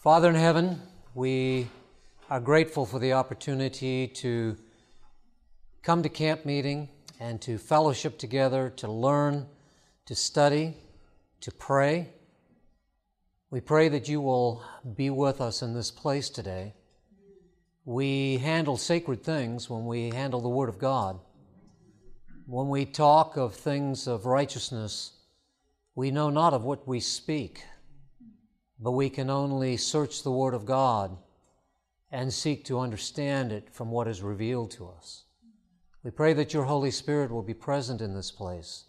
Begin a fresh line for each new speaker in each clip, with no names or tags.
Father in heaven, we are grateful for the opportunity to come to camp meeting and to fellowship together, to learn, to study, to pray. We pray that you will be with us in this place today. We handle sacred things when we handle the Word of God. When we talk of things of righteousness, we know not of what we speak, but we can only search the Word of God and seek to understand it from what is revealed to us. We pray that your Holy Spirit will be present in this place,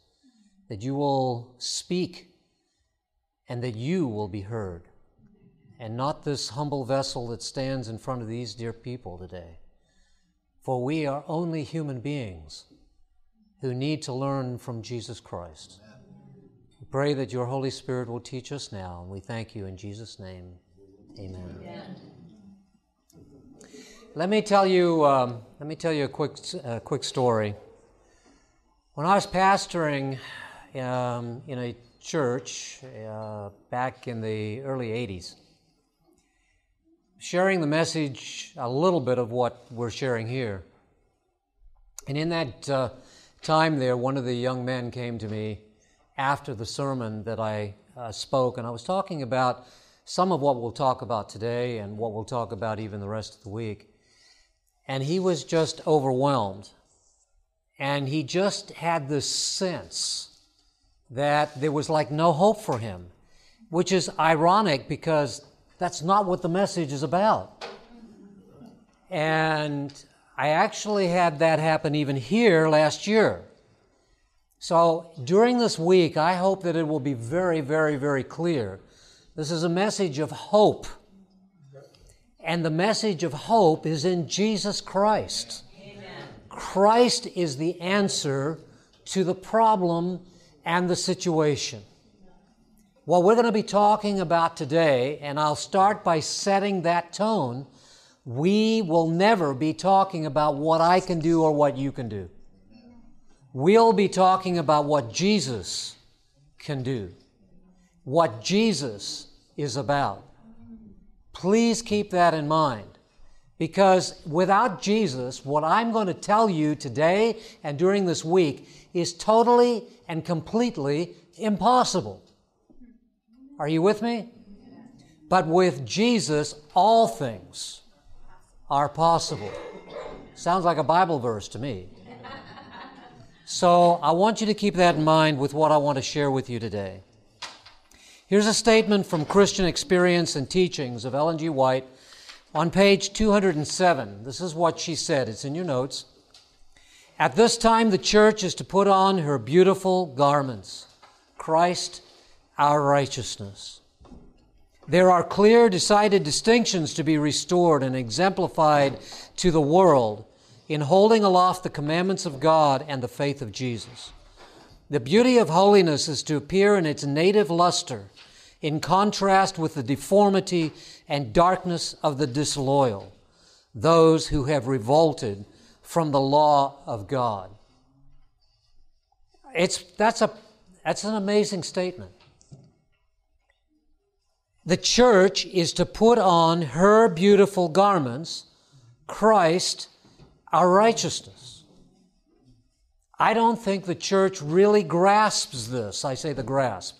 that you will speak, and that you will be heard, and not this humble vessel that stands in front of these dear people today. For we are only human beings who need to learn from Jesus Christ. Pray that your Holy Spirit will teach us now, and we thank you in Jesus' name. Amen. Amen. Let me tell you. Um, let me tell you a quick, uh, quick story. When I was pastoring um, in a church uh, back in the early 80s, sharing the message, a little bit of what we're sharing here. And in that uh, time there, one of the young men came to me after the sermon that I uh, spoke, and I was talking about some of what we'll talk about today and what we'll talk about even the rest of the week and he was just overwhelmed. And he just had this sense that there was like no hope for him, which is ironic because that's not what the message is about. And I actually had that happen even here last year. So during this week, I hope that it will be very, very, very clear. This is a message of hope and the message of hope is in Jesus Christ. Amen. Christ is the answer to the problem and the situation. What we're going to be talking about today, and I'll start by setting that tone, we will never be talking about what I can do or what you can do. We'll be talking about what Jesus can do, what Jesus is about. Please keep that in mind. Because without Jesus, what I'm going to tell you today and during this week is totally and completely impossible. Are you with me? But with Jesus, all things are possible. Sounds like a Bible verse to me. So I want you to keep that in mind with what I want to share with you today. Here's a statement from Christian Experience and Teachings of Ellen G. White on page 207. This is what she said. It's in your notes. At this time, the church is to put on her beautiful garments, Christ, our righteousness. There are clear, decided distinctions to be restored and exemplified to the world in holding aloft the commandments of God and the faith of Jesus. The beauty of holiness is to appear in its native luster in contrast with the deformity and darkness of the disloyal, those who have revolted from the law of God. It's, that's, a, that's an amazing statement. The church is to put on her beautiful garments, Christ, our righteousness. I don't think the church really grasps this. I say the grasp.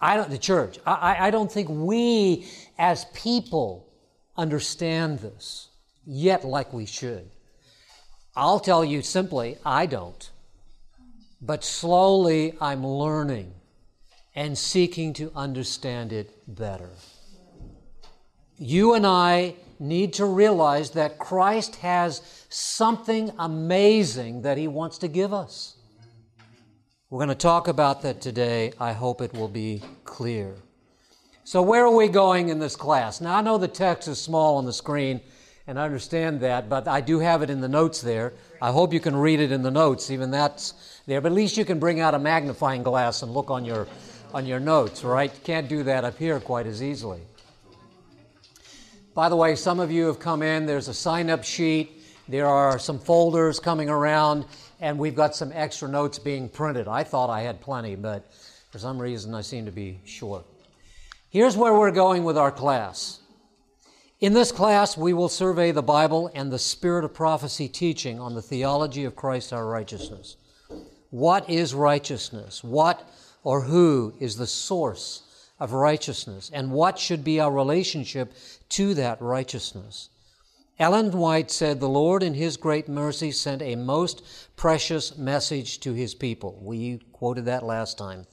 I don't, the church, I, I don't think we as people understand this yet like we should. I'll tell you simply, I don't. But slowly I'm learning and seeking to understand it better. You and I need to realize that Christ has something amazing that He wants to give us. We're going to talk about that today. I hope it will be clear. So, where are we going in this class? Now, I know the text is small on the screen, and I understand that, but I do have it in the notes there. I hope you can read it in the notes, even that's there. But at least you can bring out a magnifying glass and look on your, on your notes, right? Can't do that up here quite as easily. By the way, some of you have come in, there's a sign up sheet, there are some folders coming around and we've got some extra notes being printed. I thought I had plenty, but for some reason I seem to be short. Here's where we're going with our class. In this class, we will survey the Bible and the Spirit of prophecy teaching on the theology of Christ our righteousness. What is righteousness? What or who is the source of righteousness? And what should be our relationship to that righteousness? Ellen White said, The Lord, in His great mercy, sent a most precious message to His people. We quoted that last time.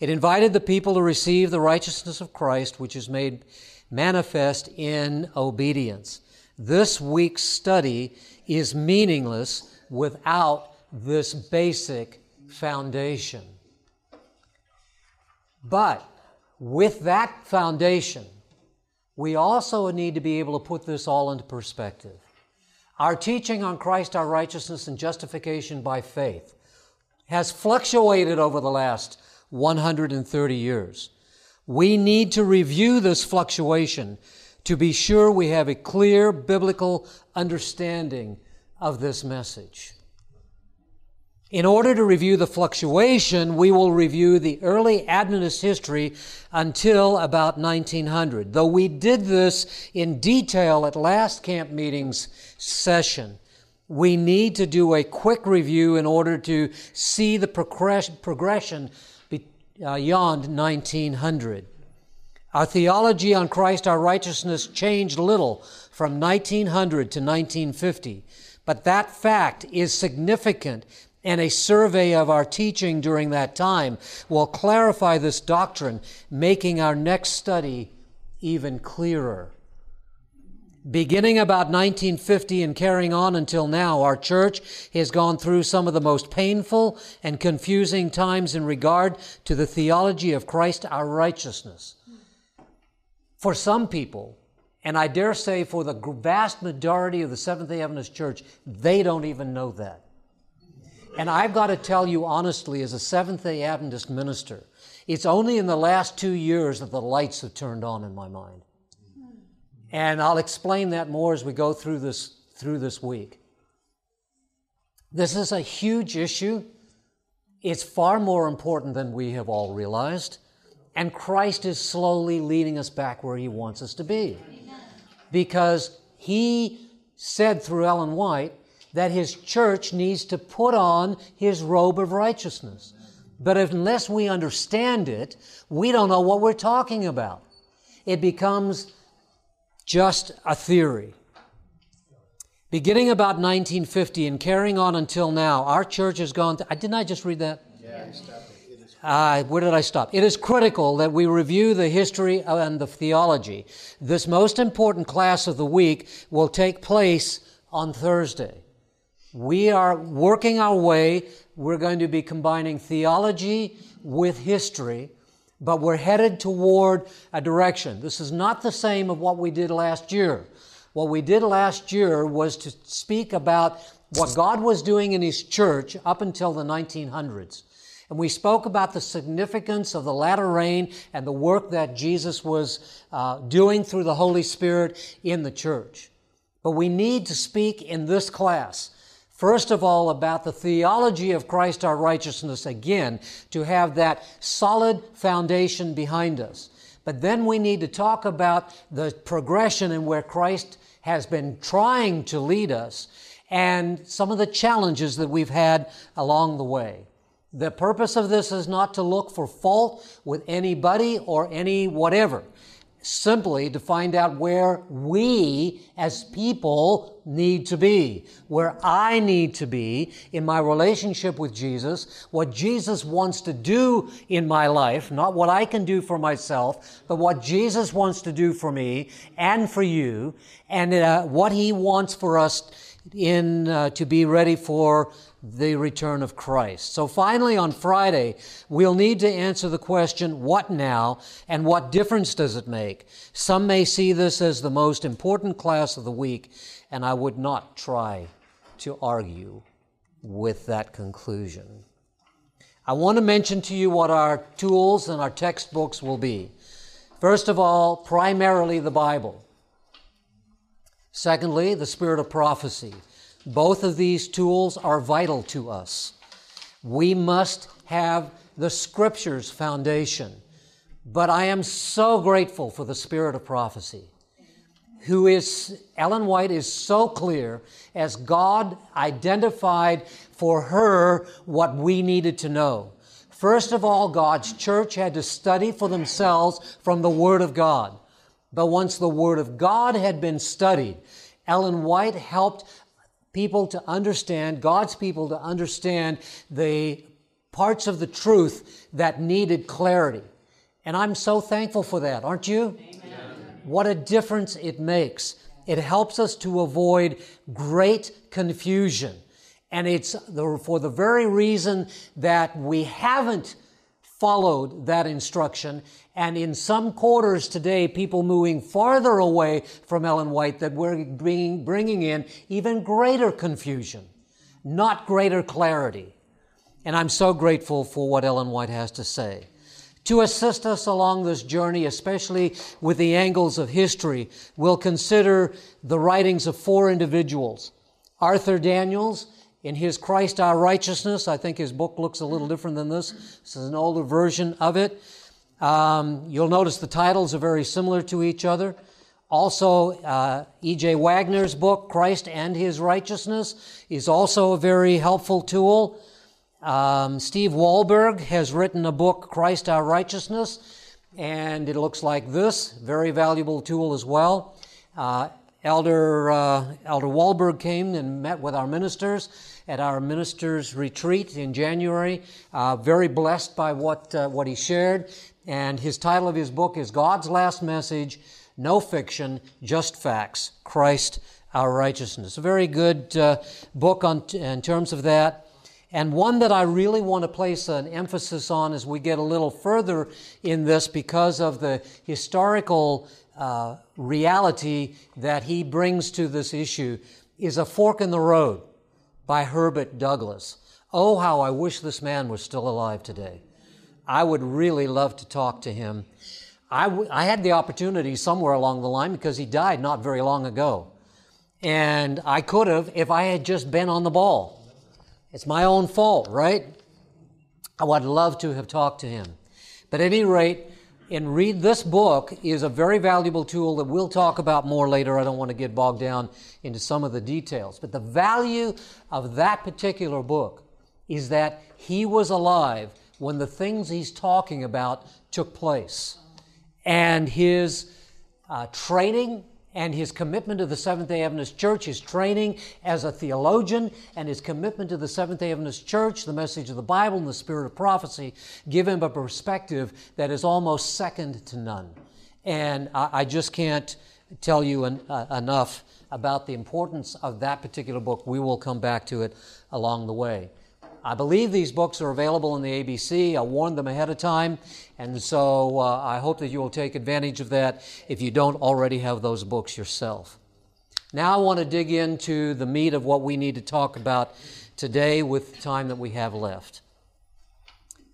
It invited the people to receive the righteousness of Christ, which is made manifest in obedience. This week's study is meaningless without this basic foundation. But with that foundation, we also need to be able to put this all into perspective. Our teaching on Christ, our righteousness, and justification by faith has fluctuated over the last 130 years. We need to review this fluctuation to be sure we have a clear biblical understanding of this message. In order to review the fluctuation, we will review the early Adventist history until about 1900. Though we did this in detail at last camp meeting's session, we need to do a quick review in order to see the progression beyond uh, 1900. Our theology on Christ, our righteousness, changed little from 1900 to 1950, but that fact is significant, and a survey of our teaching during that time will clarify this doctrine, making our next study even clearer. Beginning about 1950 and carrying on until now, our church has gone through some of the most painful and confusing times in regard to the theology of Christ, our righteousness. For some people, and I dare say for the vast majority of the Seventh day Adventist Church, they don't even know that. And I've got to tell you honestly, as a Seventh day Adventist minister, it's only in the last two years that the lights have turned on in my mind. And I'll explain that more as we go through this, through this week. This is a huge issue. It's far more important than we have all realized. And Christ is slowly leading us back where He wants us to be. Because He said through Ellen White that His church needs to put on His robe of righteousness. But unless we understand it, we don't know what we're talking about. It becomes just a theory. Beginning about 1950 and carrying on until now, our church has gone. To, didn't I just read that? Yeah, uh, where did I stop? It is critical that we review the history and the theology. This most important class of the week will take place on Thursday. We are working our way. We're going to be combining theology with history but we're headed toward a direction. This is not the same of what we did last year. What we did last year was to speak about what God was doing in His church up until the 1900s. And we spoke about the significance of the latter rain and the work that Jesus was uh, doing through the Holy Spirit in the church. But we need to speak in this class First of all, about the theology of Christ our righteousness again, to have that solid foundation behind us. But then we need to talk about the progression and where Christ has been trying to lead us and some of the challenges that we've had along the way. The purpose of this is not to look for fault with anybody or any whatever simply to find out where we as people need to be, where I need to be in my relationship with Jesus, what Jesus wants to do in my life, not what I can do for myself, but what Jesus wants to do for me and for you, and uh, what He wants for us in uh, to be ready for the return of Christ. So finally, on Friday, we'll need to answer the question, what now, and what difference does it make? Some may see this as the most important class of the week, and I would not try to argue with that conclusion. I want to mention to you what our tools and our textbooks will be. First of all, primarily the Bible. Secondly, the spirit of prophecy. Both of these tools are vital to us. We must have the Scriptures foundation. But I am so grateful for the spirit of prophecy. who is, Ellen White is so clear as God identified for her what we needed to know. First of all, God's church had to study for themselves from the Word of God. But once the Word of God had been studied, Ellen White helped people to understand, God's people to understand the parts of the truth that needed clarity. And I'm so thankful for that, aren't you? Amen. What a difference it makes. It helps us to avoid great confusion. And it's the, for the very reason that we haven't followed that instruction. And in some quarters today, people moving farther away from Ellen White, that we're bringing, bringing in even greater confusion, not greater clarity. And I'm so grateful for what Ellen White has to say. To assist us along this journey, especially with the angles of history, we'll consider the writings of four individuals. Arthur Daniells, in his Christ Our Righteousness, I think his book looks a little different than this. This is an older version of it. Um, you'll notice the titles are very similar to each other. Also, uh, E.J. Waggoner's book, Christ and His Righteousness, is also a very helpful tool. Um, Steve Wohlberg has written a book, Christ Our Righteousness, and it looks like this. Very valuable tool as well. Uh, Elder, uh, Elder Wohlberg came and met with our ministers at our ministers' retreat in January. Uh, very blessed by what, uh, what he shared. And his title of his book is God's Last Message No Fiction, Just Facts Christ, Our Righteousness. A very good uh, book on, in terms of that and one that I really want to place an emphasis on as we get a little further in this because of the historical uh, reality that he brings to this issue is A Fork in the Road by Herbert Douglass. Oh, how I wish this man was still alive today. I would really love to talk to him. I, w- I had the opportunity somewhere along the line because he died not very long ago. And I could have if I had just been on the ball. It's my own fault, right? I would love to have talked to him. But at any rate, in read this book is a very valuable tool that we'll talk about more later. I don't want to get bogged down into some of the details. But the value of that particular book is that he was alive when the things he's talking about took place. And his uh, training and his commitment to the Seventh day Adventist Church, his training as a theologian, and his commitment to the Seventh day Adventist Church, the message of the Bible, and the spirit of prophecy give him a perspective that is almost second to none. And I, I just can't tell you uh, enough about the importance of that particular book. We will come back to it along the way. I believe these books are available in the ABC. I warned them ahead of time, and so uh, I hope that you will take advantage of that if you don't already have those books yourself. Now I want to dig into the meat of what we need to talk about today with the time that we have left.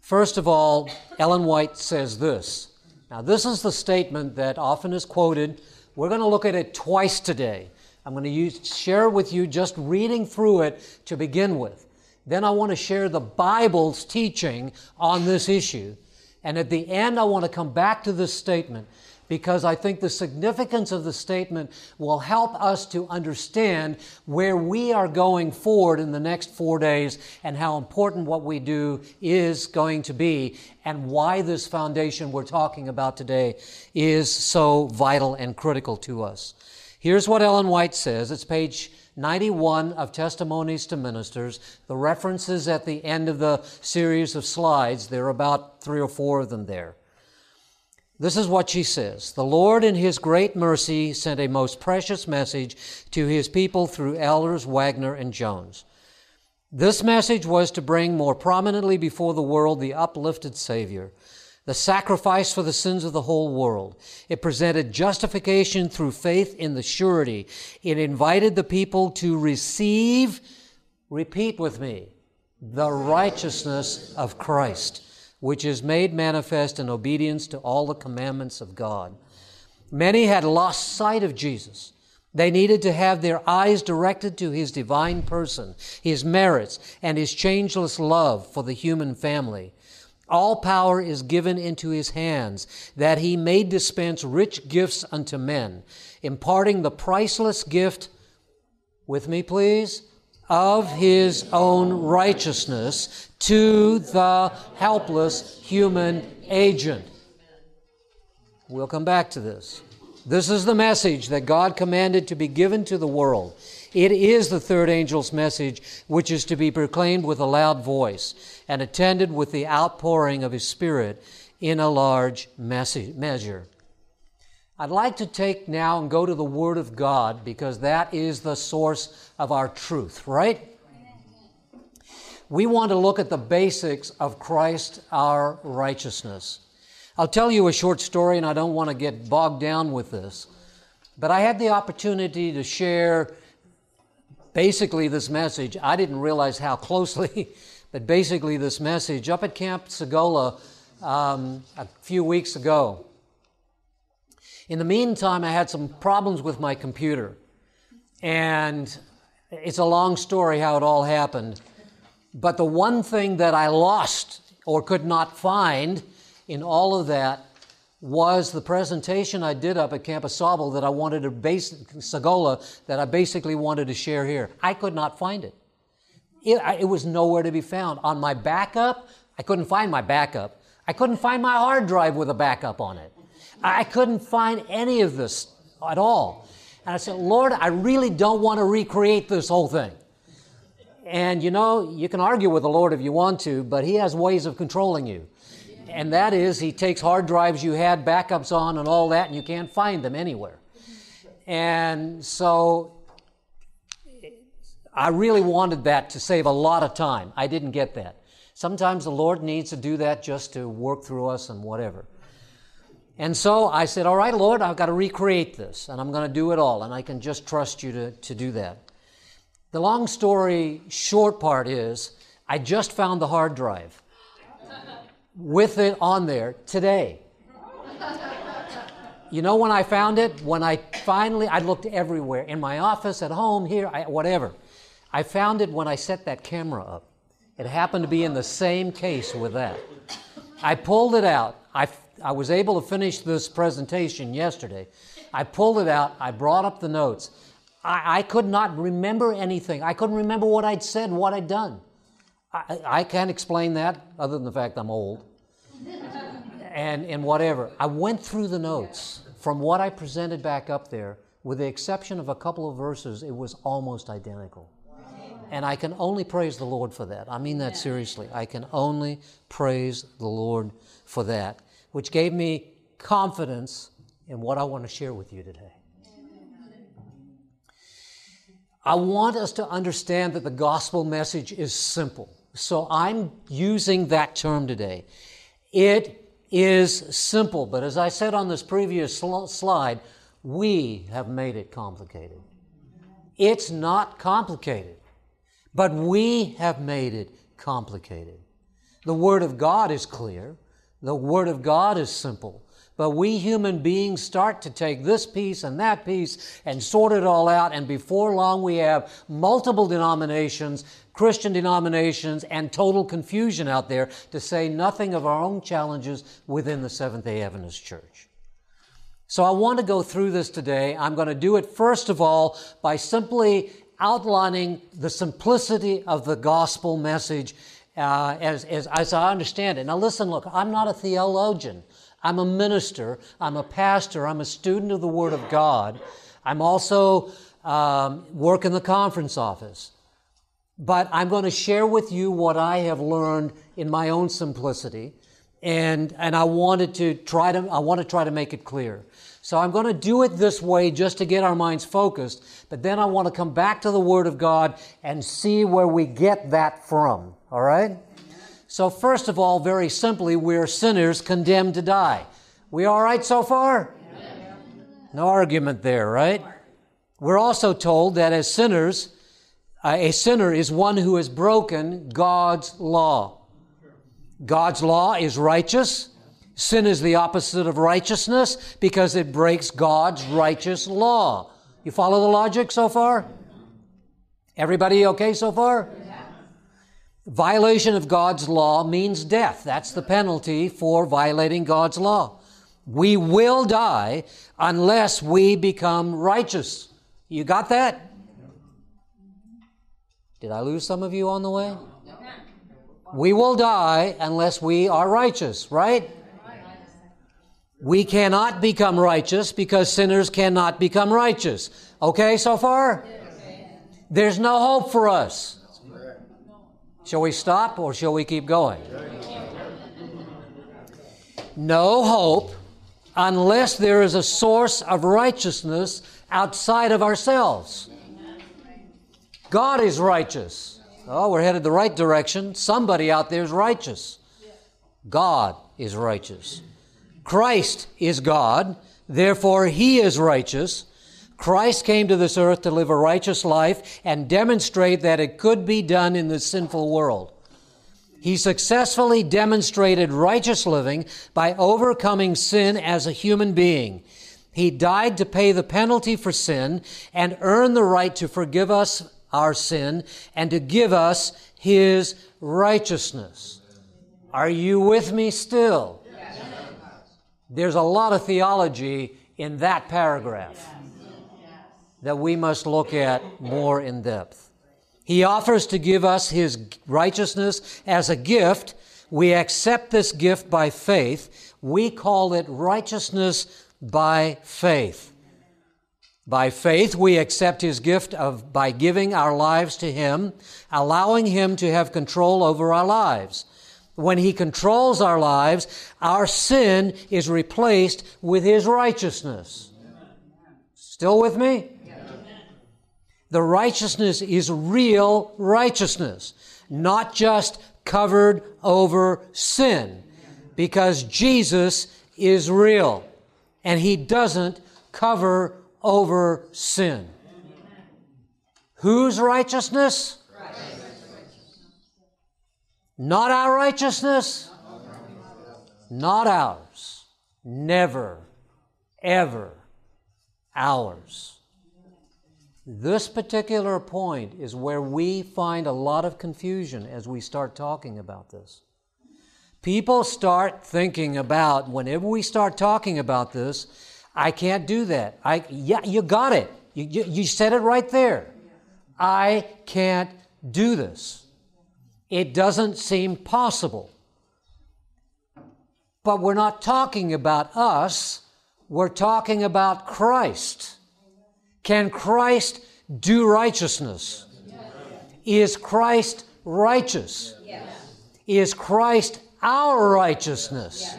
First of all, Ellen White says this. Now, this is the statement that often is quoted. We're going to look at it twice today. I'm going to use, share with you just reading through it to begin with. Then I want to share the Bible's teaching on this issue. And at the end, I want to come back to this statement because I think the significance of the statement will help us to understand where we are going forward in the next four days and how important what we do is going to be and why this foundation we're talking about today is so vital and critical to us. Here's what Ellen White says. It's page 91 of Testimonies to Ministers. The references at the end of the series of slides, there are about three or four of them there. This is what she says The Lord, in His great mercy, sent a most precious message to His people through elders Waggoner and Jones. This message was to bring more prominently before the world the uplifted Savior the sacrifice for the sins of the whole world. It presented justification through faith in the surety. It invited the people to receive, repeat with me, the righteousness of Christ, which is made manifest in obedience to all the commandments of God. Many had lost sight of Jesus. They needed to have their eyes directed to his divine person, his merits, and his changeless love for the human family. All power is given into his hands, that he may dispense rich gifts unto men, imparting the priceless gift, with me please, of his own righteousness to the helpless human agent. We'll come back to this. This is the message that God commanded to be given to the world. It is the third angel's message, which is to be proclaimed with a loud voice and attended with the outpouring of his Spirit in a large measure. I'd like to take now and go to the Word of God because that is the source of our truth, right? We want to look at the basics of Christ, our righteousness. I'll tell you a short story, and I don't want to get bogged down with this. But I had the opportunity to share basically this message. I didn't realize how closely, but basically this message up at Camp Sagola um, a few weeks ago. In the meantime, I had some problems with my computer. And it's a long story how it all happened. But the one thing that I lost or could not find in all of that was the presentation I did up at Camp Au Sable that I wanted to base Sagola that I basically wanted to share here. I could not find it. it. It was nowhere to be found. On my backup, I couldn't find my backup. I couldn't find my hard drive with a backup on it. I couldn't find any of this at all. And I said, Lord, I really don't want to recreate this whole thing. And you know, you can argue with the Lord if you want to, but He has ways of controlling you and that is he takes hard drives you had backups on and all that, and you can't find them anywhere. And so I really wanted that to save a lot of time. I didn't get that. Sometimes the Lord needs to do that just to work through us and whatever. And so I said, All right, Lord, I've got to recreate this, and I'm going to do it all, and I can just trust you to, to do that. The long story short part is I just found the hard drive with it on there today. You know when I found it? When I finally, I looked everywhere in my office, at home, here, I, whatever. I found it when I set that camera up. It happened to be in the same case with that. I pulled it out. I, I was able to finish this presentation yesterday. I pulled it out. I brought up the notes. I, I could not remember anything. I couldn't remember what I'd said, what I'd done. I, I can't explain that other than the fact I'm old and, and whatever. I went through the notes from what I presented back up there, with the exception of a couple of verses, it was almost identical. And I can only praise the Lord for that. I mean that seriously. I can only praise the Lord for that, which gave me confidence in what I want to share with you today. I want us to understand that the gospel message is simple. So I'm using that term today. It is simple, but as I said on this previous sl- slide, we have made it complicated. It's not complicated, but we have made it complicated. The Word of God is clear, the Word of God is simple. But we human beings start to take this piece and that piece and sort it all out, and before long we have multiple denominations, Christian denominations, and total confusion out there, to say nothing of our own challenges within the Seventh day Adventist Church. So I want to go through this today. I'm going to do it first of all by simply outlining the simplicity of the gospel message uh, as, as, as I understand it. Now, listen, look, I'm not a theologian. I'm a minister, I'm a pastor, I'm a student of the Word of God. I'm also um, work in the conference office. But I'm going to share with you what I have learned in my own simplicity, and and I wanted to try to I want to try to make it clear. So I'm going to do it this way just to get our minds focused, but then I want to come back to the Word of God and see where we get that from. All right? So, first of all, very simply, we're sinners condemned to die. We all right so far? No argument there, right? We're also told that as sinners, a sinner is one who has broken God's law. God's law is righteous. Sin is the opposite of righteousness because it breaks God's righteous law. You follow the logic so far? Everybody okay so far? Violation of God's law means death. That's the penalty for violating God's law. We will die unless we become righteous. You got that? Did I lose some of you on the way? We will die unless we are righteous, right? We cannot become righteous because sinners cannot become righteous. Okay so far? There's no hope for us. Shall we stop or shall we keep going? No hope unless there is a source of righteousness outside of ourselves. God is righteous. Oh, we're headed the right direction. Somebody out there is righteous. God is righteous. Christ is God, therefore, He is righteous. Christ came to this earth to live a righteous life and demonstrate that it could be done in this sinful world. He successfully demonstrated righteous living by overcoming sin as a human being. He died to pay the penalty for sin and earn the right to forgive us our sin and to give us His righteousness. Are you with me still? There's a lot of theology in that paragraph that we must look at more in depth. He offers to give us His righteousness as a gift. We accept this gift by faith. We call it righteousness by faith. By faith, we accept His gift of, by giving our lives to Him, allowing Him to have control over our lives. When He controls our lives, our sin is replaced with His righteousness. Still with me? The righteousness is real righteousness, not just covered over sin, because Jesus is real and He doesn't cover over sin. Whose righteousness? Not our righteousness? Not ours. Never, ever ours. This particular point is where we find a lot of confusion as we start talking about this. People start thinking about, whenever we start talking about this, I can't do that. I, yeah, you got it. You, you, you said it right there. I can't do this. It doesn't seem possible. But we're not talking about us, we're talking about Christ. Can Christ do righteousness? Is Christ righteous? Is Christ our righteousness?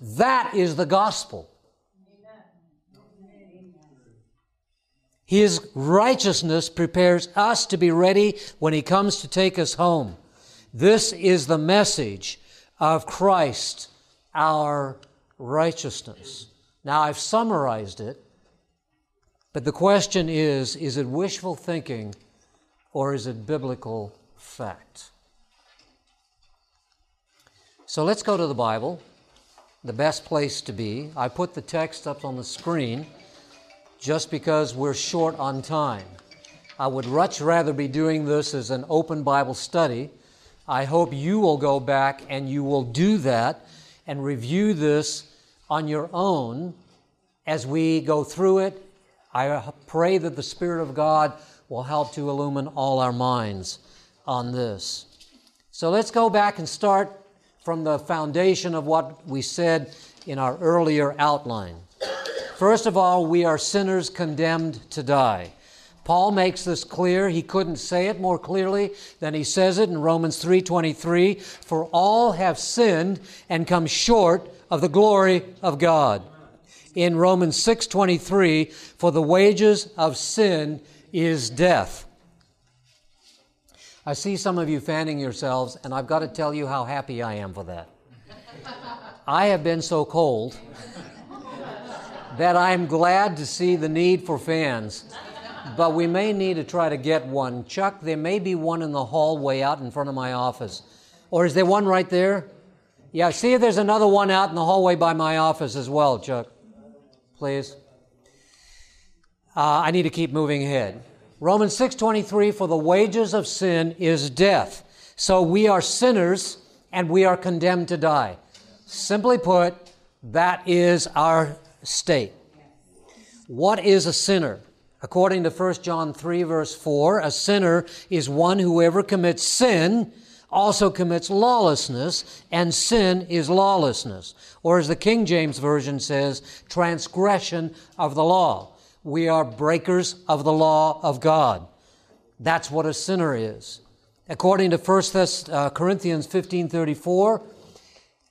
That is the gospel. His righteousness prepares us to be ready when He comes to take us home. This is the message of Christ, our righteousness. Now, I've summarized it, but the question is is it wishful thinking or is it biblical fact? So let's go to the Bible, the best place to be. I put the text up on the screen just because we're short on time. I would much rather be doing this as an open Bible study. I hope you will go back and you will do that and review this on your own as we go through it. I pray that the Spirit of God will help to illumine all our minds on this. So let's go back and start from the foundation of what we said in our earlier outline. First of all, we are sinners condemned to die. Paul makes this clear. He couldn't say it more clearly than he says it in Romans 3:23, "For all have sinned and come short of the glory of God." In Romans 6:23, "For the wages of sin is death." I see some of you fanning yourselves, and I've got to tell you how happy I am for that. I have been so cold that I'm glad to see the need for fans. But we may need to try to get one. Chuck, there may be one in the hallway out in front of my office. Or is there one right there? Yeah, see if there's another one out in the hallway by my office as well, Chuck. Please. Uh, I need to keep moving ahead. Romans 6:23 for the wages of sin is death. So we are sinners and we are condemned to die. Simply put, that is our state. What is a sinner? According to 1 John 3, verse 4, a sinner is one who ever commits sin also commits lawlessness, and sin is lawlessness. Or as the King James Version says, transgression of the law. We are breakers of the law of God. That's what a sinner is. According to 1 Thess- uh, Corinthians 15:34,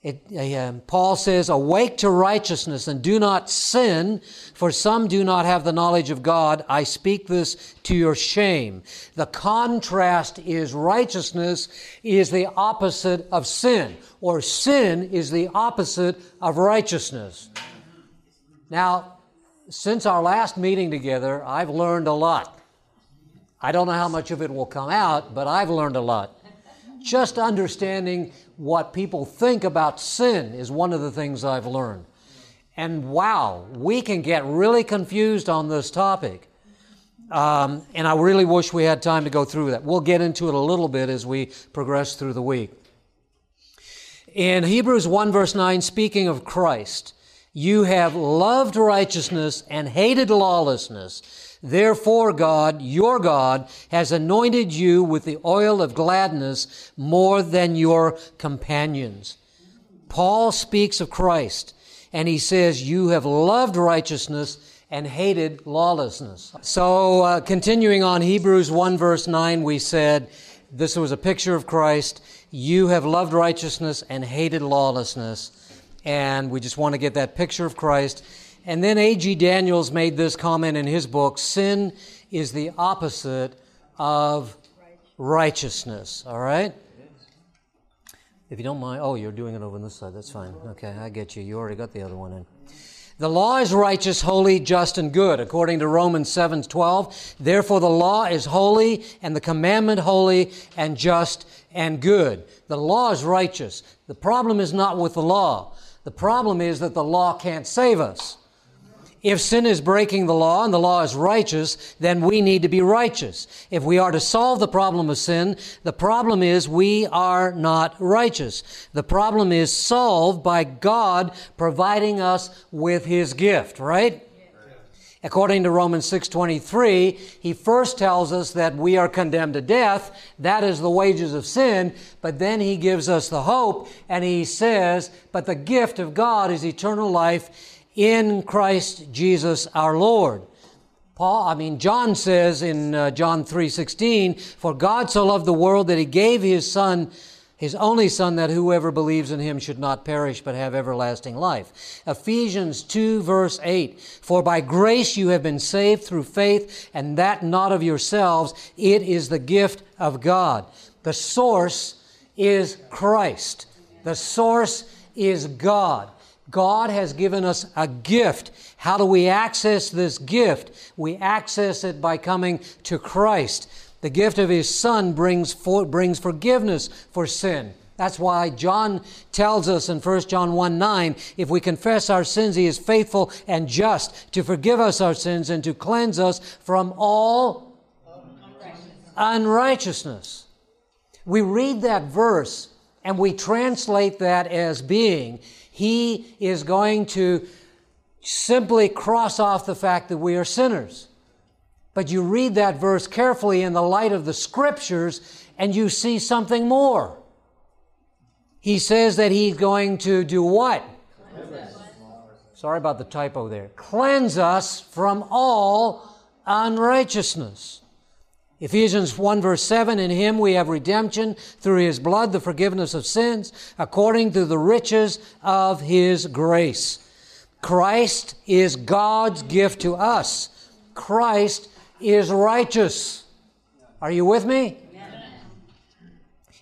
it, uh, Paul says, Awake to righteousness and do not sin, for some do not have the knowledge of God. I speak this to your shame. The contrast is righteousness is the opposite of sin, or sin is the opposite of righteousness. Now, since our last meeting together, I've learned a lot. I don't know how much of it will come out, but I've learned a lot. Just understanding what people think about sin is one of the things I've learned. And wow, we can get really confused on this topic. Um, and I really wish we had time to go through that. We'll get into it a little bit as we progress through the week. In Hebrews 1, verse 9, speaking of Christ, you have loved righteousness and hated lawlessness. Therefore, God, your God, has anointed you with the oil of gladness more than your companions. Paul speaks of Christ, and he says, You have loved righteousness and hated lawlessness. So, uh, continuing on Hebrews 1, verse 9, we said, This was a picture of Christ. You have loved righteousness and hated lawlessness. And we just want to get that picture of Christ. And then A.G. Daniells made this comment in his book sin is the opposite of righteousness. All right? If you don't mind, oh, you're doing it over on this side. That's fine. Okay, I get you. You already got the other one in. The law is righteous, holy, just, and good, according to Romans 7 12. Therefore, the law is holy, and the commandment holy, and just, and good. The law is righteous. The problem is not with the law. The problem is that the law can't save us. If sin is breaking the law and the law is righteous, then we need to be righteous. If we are to solve the problem of sin, the problem is we are not righteous. The problem is solved by God providing us with His gift, right? According to Romans 6:23, he first tells us that we are condemned to death, that is the wages of sin, but then he gives us the hope and he says, "But the gift of God is eternal life in Christ Jesus our Lord. Paul, I mean, John says in uh, John 3:16, "For God so loved the world that he gave his son, his only son, that whoever believes in him should not perish but have everlasting life." Ephesians 2 verse 8, "For by grace you have been saved through faith, and that not of yourselves, it is the gift of God." The source is Christ. The source is God. God has given us a gift. How do we access this gift? We access it by coming to Christ. The gift of His Son brings, for, brings forgiveness for sin. That's why John tells us in 1 John 1 9, if we confess our sins, He is faithful and just to forgive us our sins and to cleanse us from all unrighteousness. unrighteousness. We read that verse and we translate that as being he is going to simply cross off the fact that we are sinners. But you read that verse carefully in the light of the scriptures and you see something more. He says that he's going to do what? Sorry about the typo there. Cleanse us from all unrighteousness. Ephesians 1 verse 7, in him we have redemption through his blood, the forgiveness of sins, according to the riches of his grace. Christ is God's gift to us. Christ is righteous. Are you with me?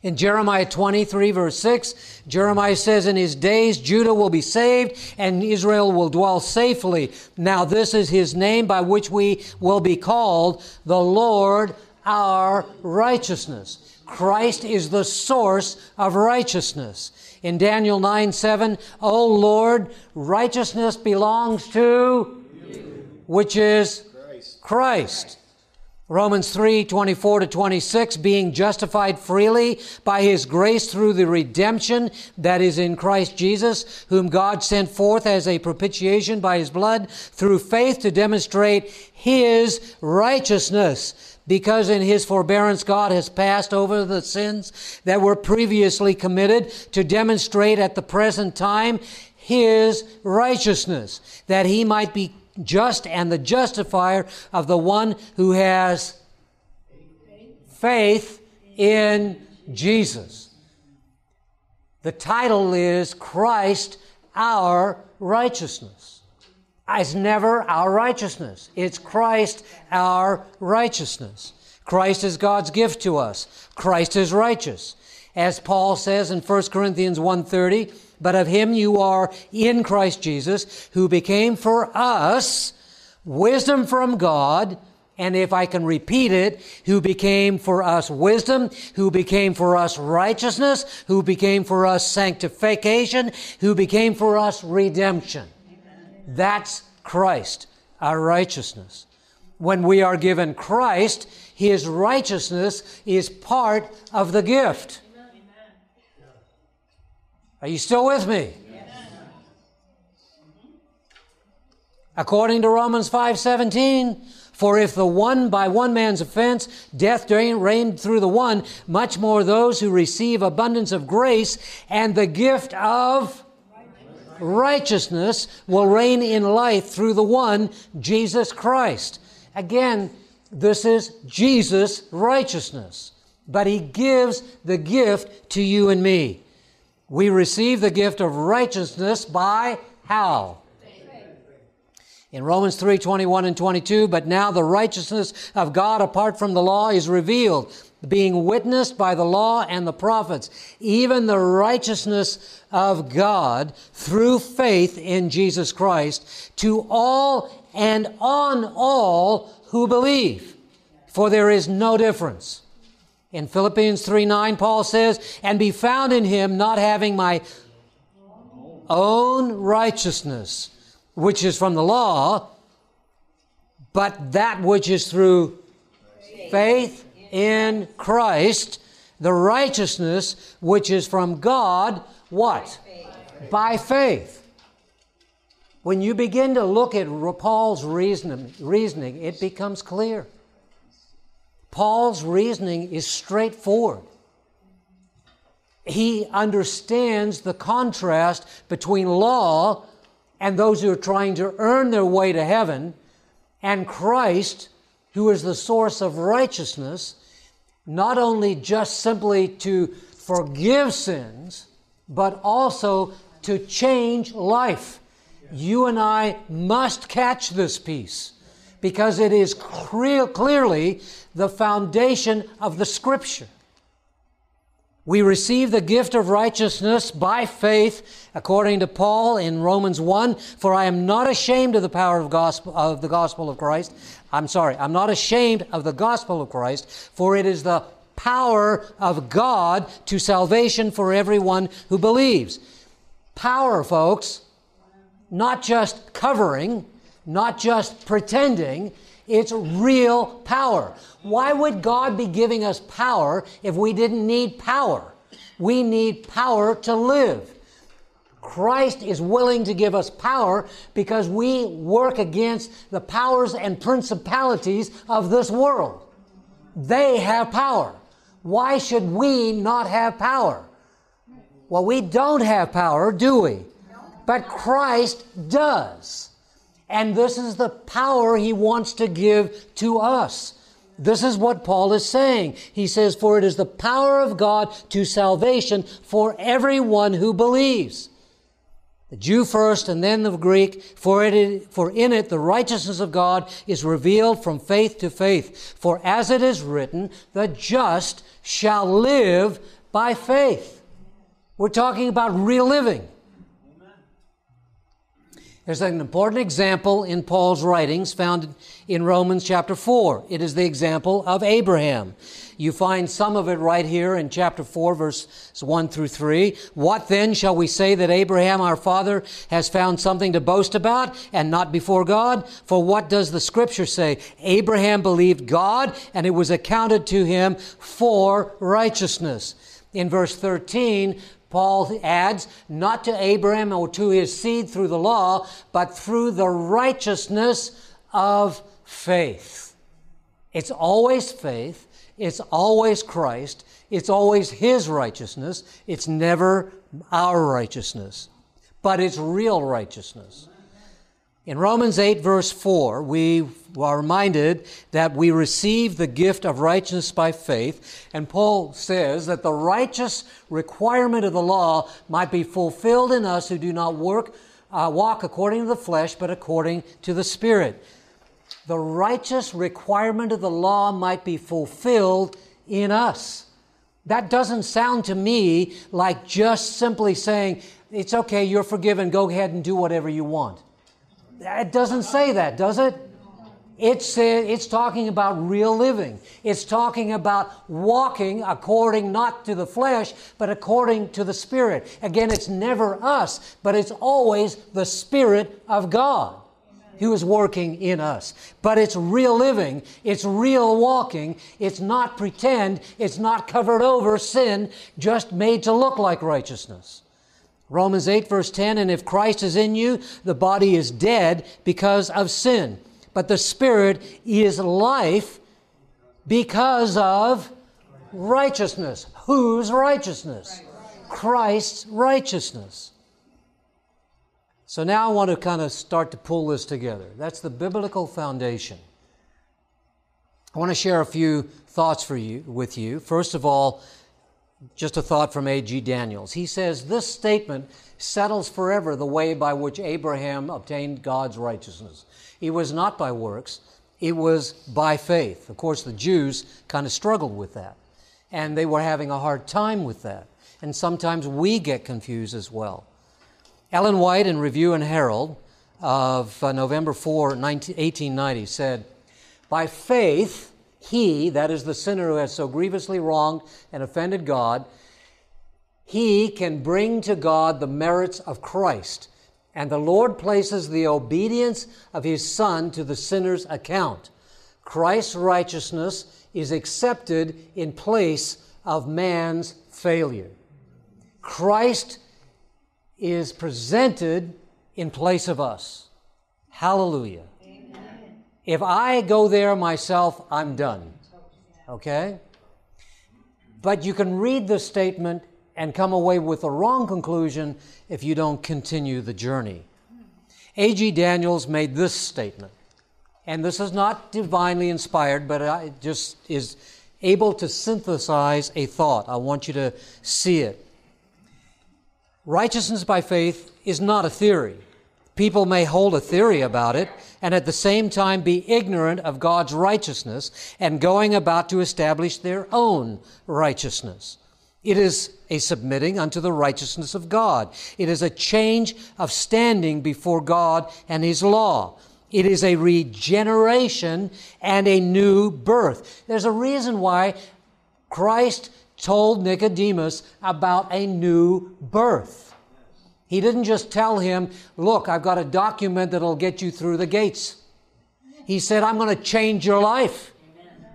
In Jeremiah 23 verse 6, Jeremiah says, In his days Judah will be saved and Israel will dwell safely. Now this is his name by which we will be called the Lord our righteousness. Christ is the source of righteousness. In Daniel 9 7, O Lord, righteousness belongs to you. which is Christ. Christ. Romans 3 24 to 26, being justified freely by his grace through the redemption that is in Christ Jesus, whom God sent forth as a propitiation by his blood through faith to demonstrate his righteousness. Because in his forbearance God has passed over the sins that were previously committed to demonstrate at the present time his righteousness, that he might be just and the justifier of the one who has faith in Jesus. The title is Christ our righteousness. It's never our righteousness. It's Christ our righteousness. Christ is God's gift to us. Christ is righteous. As Paul says in 1 Corinthians 1:30, but of him you are in Christ Jesus, who became for us wisdom from God, and if I can repeat it, who became for us wisdom, who became for us righteousness, who became for us sanctification, who became for us redemption. That's Christ, our righteousness. When we are given Christ, His righteousness is part of the gift. Are you still with me? According to Romans 5:17, for if the one by one man's offense death reigned through the one, much more those who receive abundance of grace and the gift of righteousness will reign in life through the one, Jesus Christ. Again, this is Jesus' righteousness, but he gives the gift to you and me. We receive the gift of righteousness by how? In Romans 3 21 and 22, but now the righteousness of God apart from the law is revealed, being witnessed by the law and the prophets, even the righteousness of God through faith in Jesus Christ to all and on all who believe. For there is no difference. In Philippians 3 9, Paul says, And be found in him, not having my own righteousness, which is from the law, but that which is through faith in Christ, the righteousness which is from God, what? By faith. When you begin to look at Paul's reasoning, reasoning it becomes clear. Paul's reasoning is straightforward. He understands the contrast between law and those who are trying to earn their way to heaven, and Christ, who is the source of righteousness, not only just simply to forgive sins, but also to change life. You and I must catch this piece because it is clear, clearly the foundation of the Scripture. We receive the gift of righteousness by faith, according to Paul in Romans 1. For I am not ashamed of the power of, gospel, of the gospel of Christ. I'm sorry, I'm not ashamed of the gospel of Christ, for it is the power of God to salvation for everyone who believes. Power, folks, not just covering, not just pretending, it's real power. Why would God be giving us power if we didn't need power? We need power to live. Christ is willing to give us power because we work against the powers and principalities of this world. They have power. Why should we not have power? Well, we don't have power, do we? But Christ does. And this is the power he wants to give to us. This is what Paul is saying. He says, For it is the power of God to salvation for everyone who believes. The Jew first and then the Greek, for, it for in it the righteousness of God is revealed from faith to faith. For as it is written, the just shall live by faith. We're talking about real living. There's an important example in Paul's writings found in Romans chapter 4. It is the example of Abraham. You find some of it right here in chapter 4, verses 1 through 3. What then shall we say that Abraham our father has found something to boast about and not before God? For what does the scripture say? Abraham believed God and it was accounted to him for righteousness. In verse 13, Paul adds, not to Abraham or to his seed through the law, but through the righteousness of faith. It's always faith. It's always Christ. It's always his righteousness. It's never our righteousness, but it's real righteousness. In Romans 8, verse 4, we are reminded that we receive the gift of righteousness by faith, and Paul says that the righteous requirement of the law might be fulfilled in us who do not work, uh, walk according to the flesh, but according to the Spirit. The righteous requirement of the law might be fulfilled in us. That doesn't sound to me like just simply saying, it's okay, you're forgiven, go ahead and do whatever you want. It doesn't say that, does it? It's, it's talking about real living. It's talking about walking according not to the flesh, but according to the Spirit. Again, it's never us, but it's always the Spirit of God who is working in us. But it's real living, it's real walking, it's not pretend, it's not covered over sin, just made to look like righteousness. Romans 8, verse 10 And if Christ is in you, the body is dead because of sin, but the Spirit is life because of righteousness. Whose righteousness? Christ's righteousness. So now I want to kind of start to pull this together. That's the biblical foundation. I want to share a few thoughts for you with you. First of all, just a thought from A.G. Daniells. He says, This statement settles forever the way by which Abraham obtained God's righteousness. It was not by works, it was by faith. Of course, the Jews kind of struggled with that, and they were having a hard time with that. And sometimes we get confused as well. Ellen White, in Review and Herald of uh, November 4, 19, 1890, said, By faith, he, that is the sinner who has so grievously wronged and offended God, he can bring to God the merits of Christ. And the Lord places the obedience of his Son to the sinner's account. Christ's righteousness is accepted in place of man's failure. Christ is presented in place of us. Hallelujah. If I go there myself, I'm done. Okay? But you can read the statement and come away with the wrong conclusion if you don't continue the journey. A.G. Daniells made this statement, and this is not divinely inspired, but it just is able to synthesize a thought. I want you to see it. Righteousness by faith is not a theory. People may hold a theory about it and at the same time be ignorant of God's righteousness and going about to establish their own righteousness. It is a submitting unto the righteousness of God. It is a change of standing before God and His law. It is a regeneration and a new birth. There's a reason why Christ told Nicodemus about a new birth. He didn't just tell him, Look, I've got a document that'll get you through the gates. He said, I'm going to change your life.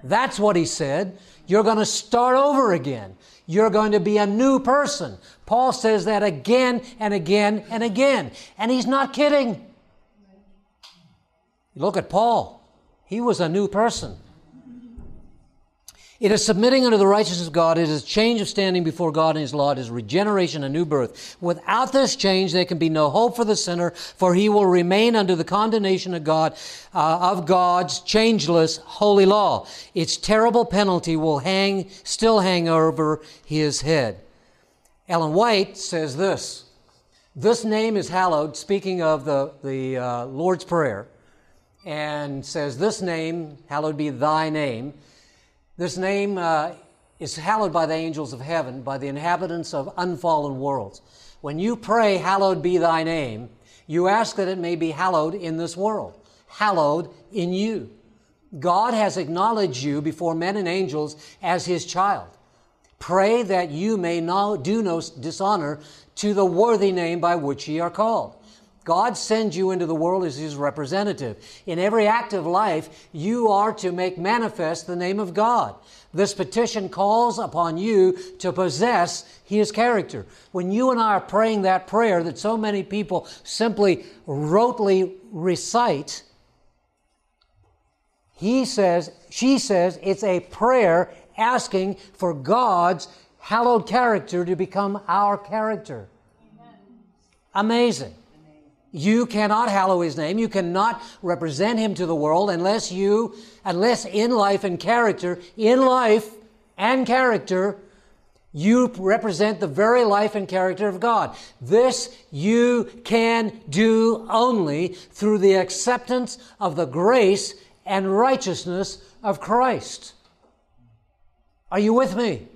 That's what he said. You're going to start over again. You're going to be a new person. Paul says that again and again and again. And he's not kidding. Look at Paul. He was a new person. It is submitting unto the righteousness of God. It is change of standing before God and His law. It is regeneration, a new birth. Without this change, there can be no hope for the sinner, for he will remain under the condemnation of God, uh, of God's changeless holy law. Its terrible penalty will hang, still hang over his head. Ellen White says this. This name is hallowed, speaking of the, the uh, Lord's Prayer, and says, This name, hallowed be thy name, this name uh, is hallowed by the angels of heaven, by the inhabitants of unfallen worlds. When you pray, Hallowed be thy name, You ask that it may be hallowed in this world, hallowed in you. God has acknowledged you before men and angels as his child. Pray that you may not do no dishonor to the worthy name by which ye are called. God sends you into the world as His representative. In every act of life, you are to make manifest the name of God. This petition calls upon you to possess His character. When you and I are praying that prayer that so many people simply rotely recite, he says, she says, it's a prayer asking for God's hallowed character to become our character. Amen. Amazing. You cannot hallow his name. You cannot represent him to the world unless you, unless in life and character, in life and character, you represent the very life and character of God. This you can do only through the acceptance of the grace and righteousness of Christ. Are you with me?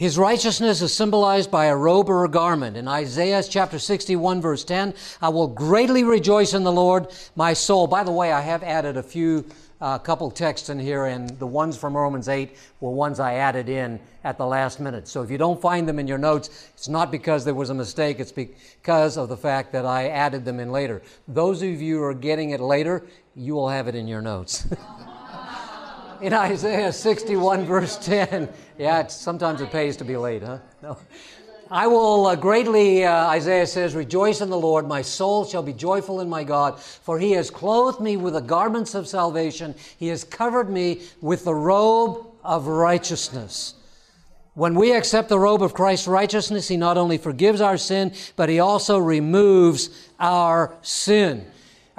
His righteousness is symbolized by a robe or a garment. In Isaiah chapter 61 verse 10, I will greatly rejoice in the Lord, my soul. By the way, I have added a few, a uh, couple texts in here, and the ones from Romans 8 were ones I added in at the last minute. So if you don't find them in your notes, it's not because there was a mistake, it's because of the fact that I added them in later. Those of you who are getting it later, you will have it in your notes. in Isaiah 61, verse 10. Yeah, sometimes it pays to be late, huh? No. I will uh, greatly, uh, Isaiah says, rejoice in the Lord. My soul shall be joyful in my God, for he has clothed me with the garments of salvation. He has covered me with the robe of righteousness. When we accept the robe of Christ's righteousness, he not only forgives our sin, but he also removes our sin.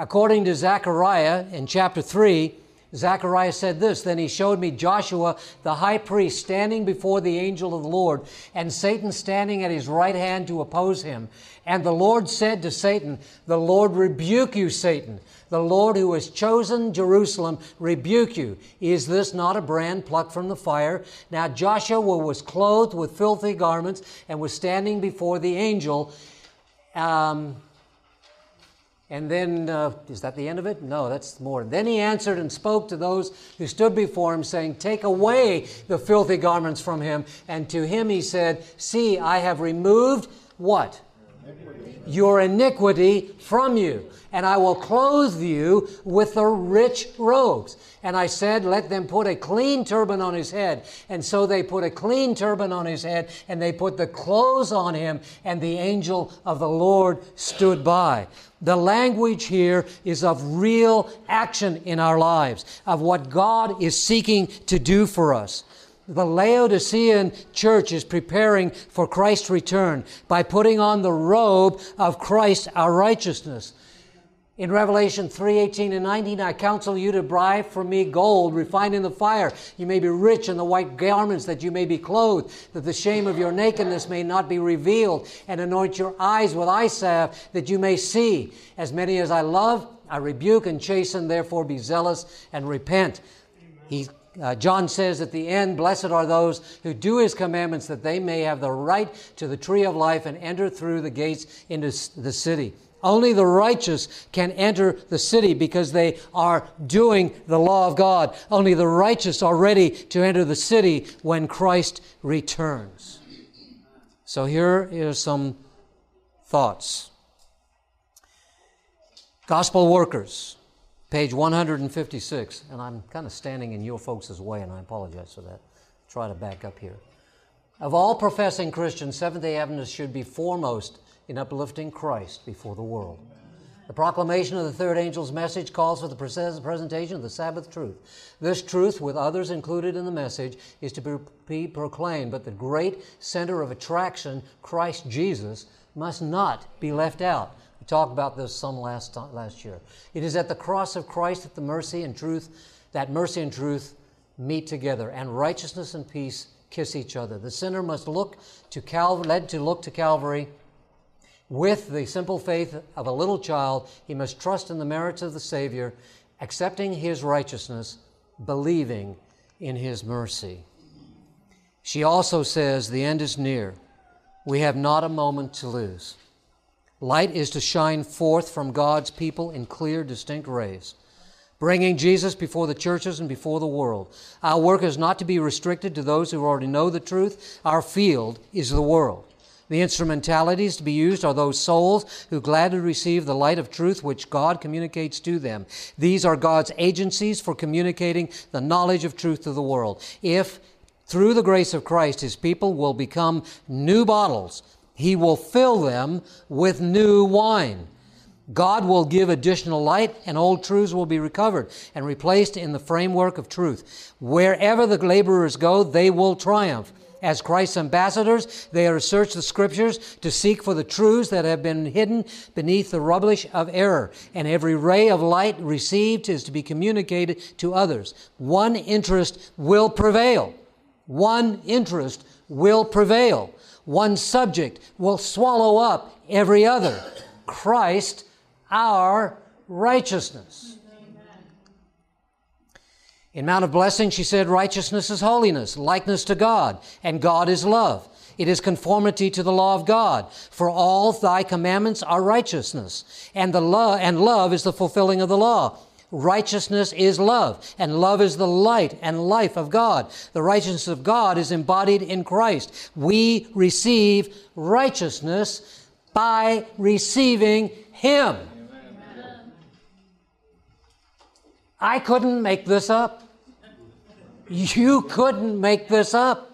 According to Zechariah in chapter 3, Zechariah said this Then he showed me Joshua, the high priest, standing before the angel of the Lord, and Satan standing at his right hand to oppose him. And the Lord said to Satan, The Lord rebuke you, Satan. The Lord who has chosen Jerusalem rebuke you. Is this not a brand plucked from the fire? Now Joshua was clothed with filthy garments and was standing before the angel. Um, and then, uh, is that the end of it? No, that's more. Then he answered and spoke to those who stood before him, saying, Take away the filthy garments from him. And to him he said, See, I have removed what? Your iniquity from you, and I will clothe you with the rich robes. And I said, Let them put a clean turban on his head. And so they put a clean turban on his head, and they put the clothes on him, and the angel of the Lord stood by. The language here is of real action in our lives, of what God is seeking to do for us. The Laodicean church is preparing for Christ's return by putting on the robe of Christ, our righteousness. In Revelation 3 18 and 19, I counsel you to buy for me gold refined in the fire. You may be rich in the white garments, that you may be clothed, that the shame of your nakedness may not be revealed, and anoint your eyes with eye salve, that you may see. As many as I love, I rebuke and chasten, therefore be zealous and repent. He, uh, John says at the end, Blessed are those who do his commandments, that they may have the right to the tree of life and enter through the gates into the city. Only the righteous can enter the city because they are doing the law of God. Only the righteous are ready to enter the city when Christ returns. So here are some thoughts. Gospel workers, page 156. And I'm kind of standing in your folks' way, and I apologize for that. Try to back up here. Of all professing Christians, Seventh day Adventists should be foremost in uplifting Christ before the world. The proclamation of the third angel's message calls for the presentation of the Sabbath truth. This truth, with others included in the message, is to be proclaimed, but the great center of attraction, Christ Jesus, must not be left out. We talked about this some last, last year. It is at the cross of Christ that the mercy and truth, that mercy and truth meet together, and righteousness and peace kiss each other. The sinner must look to Calvary, led to look to Calvary with the simple faith of a little child, he must trust in the merits of the Savior, accepting his righteousness, believing in his mercy. She also says, The end is near. We have not a moment to lose. Light is to shine forth from God's people in clear, distinct rays, bringing Jesus before the churches and before the world. Our work is not to be restricted to those who already know the truth. Our field is the world. The instrumentalities to be used are those souls who gladly receive the light of truth which God communicates to them. These are God's agencies for communicating the knowledge of truth to the world. If through the grace of Christ, his people will become new bottles. He will fill them with new wine. God will give additional light, and old truths will be recovered and replaced in the framework of truth. Wherever the laborers go, they will triumph. As Christ's ambassadors, they are to search the scriptures to seek for the truths that have been hidden beneath the rubbish of error. And every ray of light received is to be communicated to others. One interest will prevail. One interest will prevail. One subject will swallow up every other. Christ, our righteousness. In Mount of Blessing, she said, Righteousness is holiness, likeness to God, and God is love. It is conformity to the law of God. For all thy commandments are righteousness, and the love and love is the fulfilling of the law. Righteousness is love, and love is the light and life of God. The righteousness of God is embodied in Christ. We receive righteousness by receiving Him. I couldn't make this up. You couldn't make this up.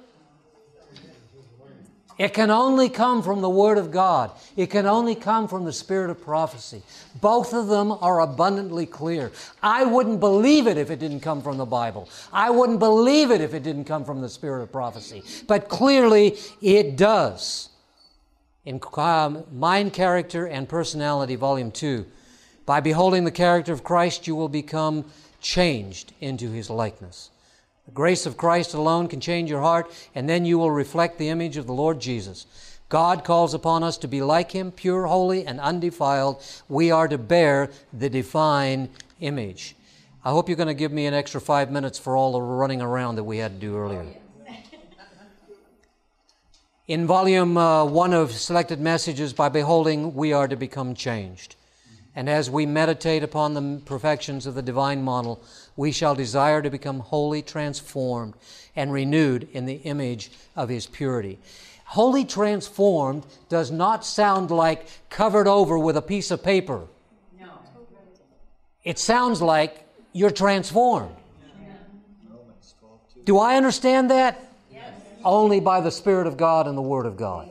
It can only come from the Word of God. It can only come from the Spirit of prophecy. Both of them are abundantly clear. I wouldn't believe it if it didn't come from the Bible. I wouldn't believe it if it didn't come from the Spirit of prophecy. But clearly it does. In um, Mind, Character, and Personality, Volume 2, by beholding the character of Christ, you will become changed into His likeness. The grace of Christ alone can change your heart, and then you will reflect the image of the Lord Jesus. God calls upon us to be like Him, pure, holy, and undefiled. We are to bear the divine image. I hope you're going to give me an extra five minutes for all the running around that we had to do earlier. In volume uh, one of Selected Messages, by beholding, we are to become changed. And as we meditate upon the perfections of the divine model, we shall desire to become wholly transformed and renewed in the image of His purity. Wholly transformed does not sound like covered over with a piece of paper. No. It sounds like you're transformed. Do I understand that? Yes. Only by the Spirit of God and the Word of God.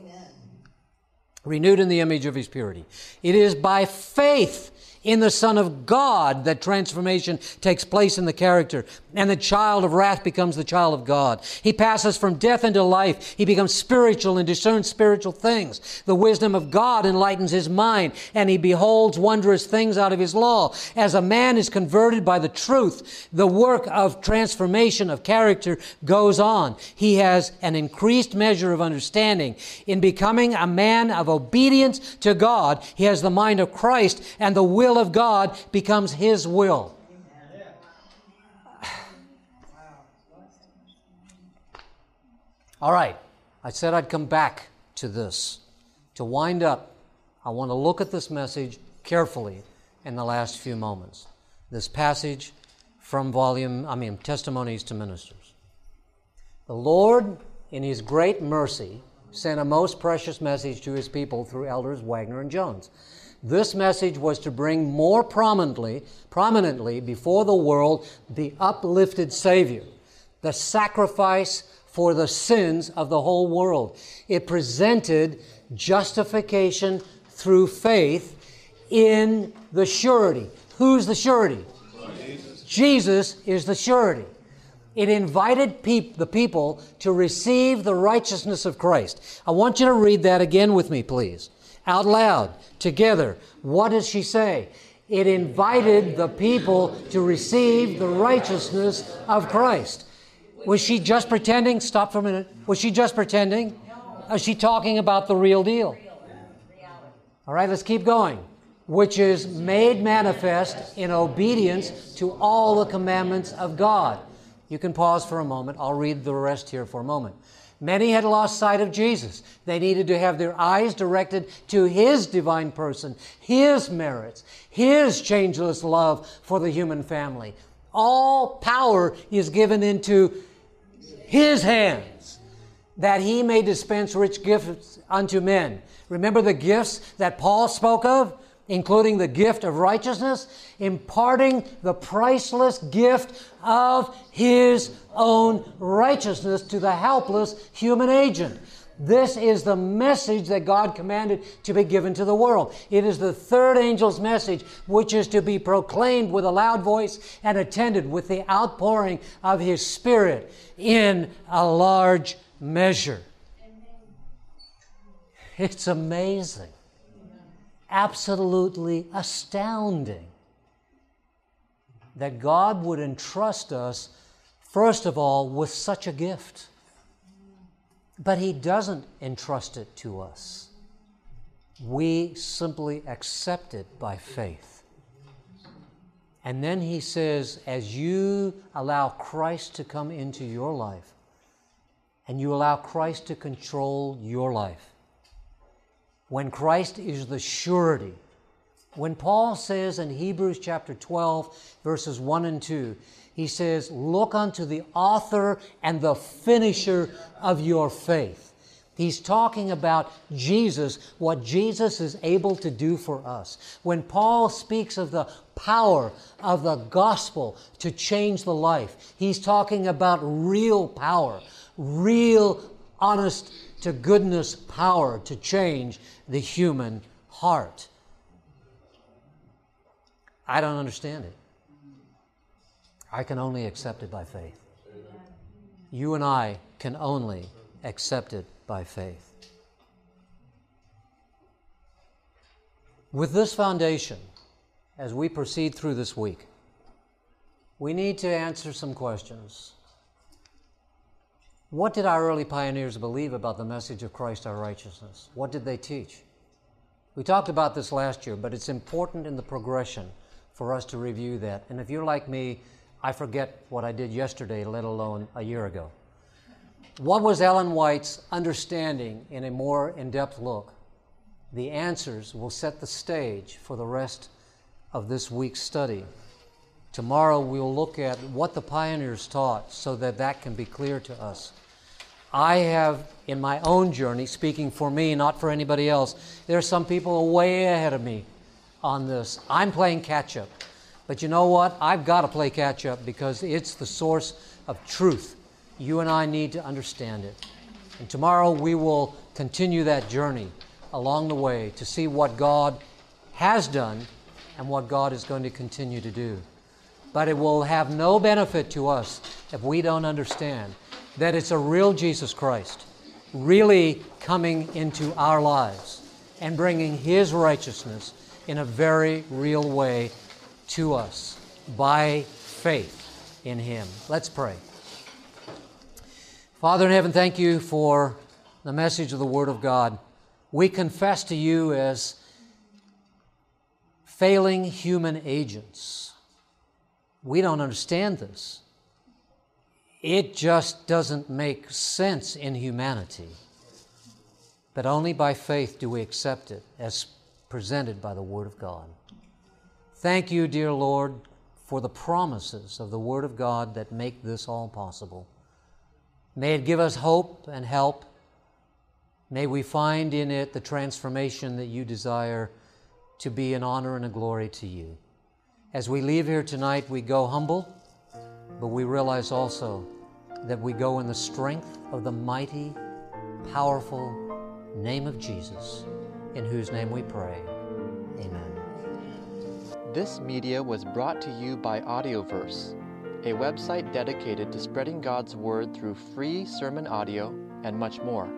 Renewed in the image of His purity. It is by faith in the Son of God that transformation takes place in the character. And the child of wrath becomes the child of God. He passes from death into life. He becomes spiritual and discerns spiritual things. The wisdom of God enlightens his mind, and he beholds wondrous things out of his law. As a man is converted by the truth, the work of transformation of character goes on. He has an increased measure of understanding. In becoming a man of obedience to God, he has the mind of Christ and the will will of God becomes His will. All right, I said I'd come back to this. To wind up, I want to look at this message carefully in the last few moments. This passage from volume, I mean, Testimonies to Ministers. The Lord, in His great mercy, sent a most precious message to His people through elders Waggoner and Jones. This message was to bring more prominently, prominently before the world the uplifted Savior, the sacrifice for the sins of the whole world. It presented justification through faith in the surety. Who's the surety? Jesus, Jesus is the surety. It invited peop- the people to receive the righteousness of Christ. I want you to read that again with me, please out loud together. What does she say? It invited the people to receive the righteousness of Christ. Was she just pretending? Stop for a minute. Was she just pretending? Is she talking about the real deal? All right, let's keep going. Which is made manifest in obedience to all the commandments of God. You can pause for a moment. I'll read the rest here for a moment. Many had lost sight of Jesus. They needed to have their eyes directed to His divine person, His merits, His changeless love for the human family. All power is given into His hands that He may dispense rich gifts unto men. Remember the gifts that Paul spoke of? Including the gift of righteousness, imparting the priceless gift of His own righteousness to the helpless human agent. This is the message that God commanded to be given to the world. It is the third angel's message, which is to be proclaimed with a loud voice and attended with the outpouring of His Spirit in a large measure. It's amazing absolutely astounding that God would entrust us, first of all, with such a gift. But He doesn't entrust it to us. We simply accept it by faith. And then He says, as you allow Christ to come into your life, and you allow Christ to control your life, when Christ is the surety. When Paul says in Hebrews chapter 12, verses 1 and 2, he says, Look unto the author and the finisher of your faith. He's talking about Jesus, what Jesus is able to do for us. When Paul speaks of the power of the gospel to change the life, he's talking about real power, real, honest to goodness power to change the human heart. I don't understand it. I can only accept it by faith. You and I can only accept it by faith. With this foundation, as we proceed through this week, we need to answer some questions. What did our early pioneers believe about the message of Christ our righteousness? What did they teach? We talked about this last year, but it's important in the progression for us to review that. And if you're like me, I forget what I did yesterday, let alone a year ago. What was Ellen White's understanding in a more in depth look? The answers will set the stage for the rest of this week's study. Tomorrow we'll look at what the pioneers taught so that that can be clear to us. I have, in my own journey, speaking for me, not for anybody else, there are some people way ahead of me on this. I'm playing catch up. But you know what? I've got to play catch up because it's the source of truth. You and I need to understand it. And tomorrow we will continue that journey along the way to see what God has done and what God is going to continue to do. But it will have no benefit to us if we don't understand that it's a real Jesus Christ really coming into our lives and bringing His righteousness in a very real way to us by faith in Him. Let's pray. Father in heaven, thank you for the message of the Word of God. We confess to you as failing human agents we don't understand this. It just doesn't make sense in humanity. But only by faith do we accept it as presented by the Word of God. Thank you, dear Lord, for the promises of the Word of God that make this all possible. May it give us hope and help. May we find in it the transformation that you desire to be an honor and a glory to you. As we leave here tonight, we go humble, but we realize also that we go in the strength of the mighty, powerful name of Jesus, in whose name we pray. Amen.
This media was brought to you by Audioverse, a website dedicated to spreading God's Word through free sermon audio and much more.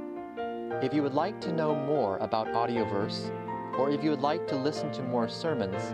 If you would like to know more about Audioverse, or if you would like to listen to more sermons,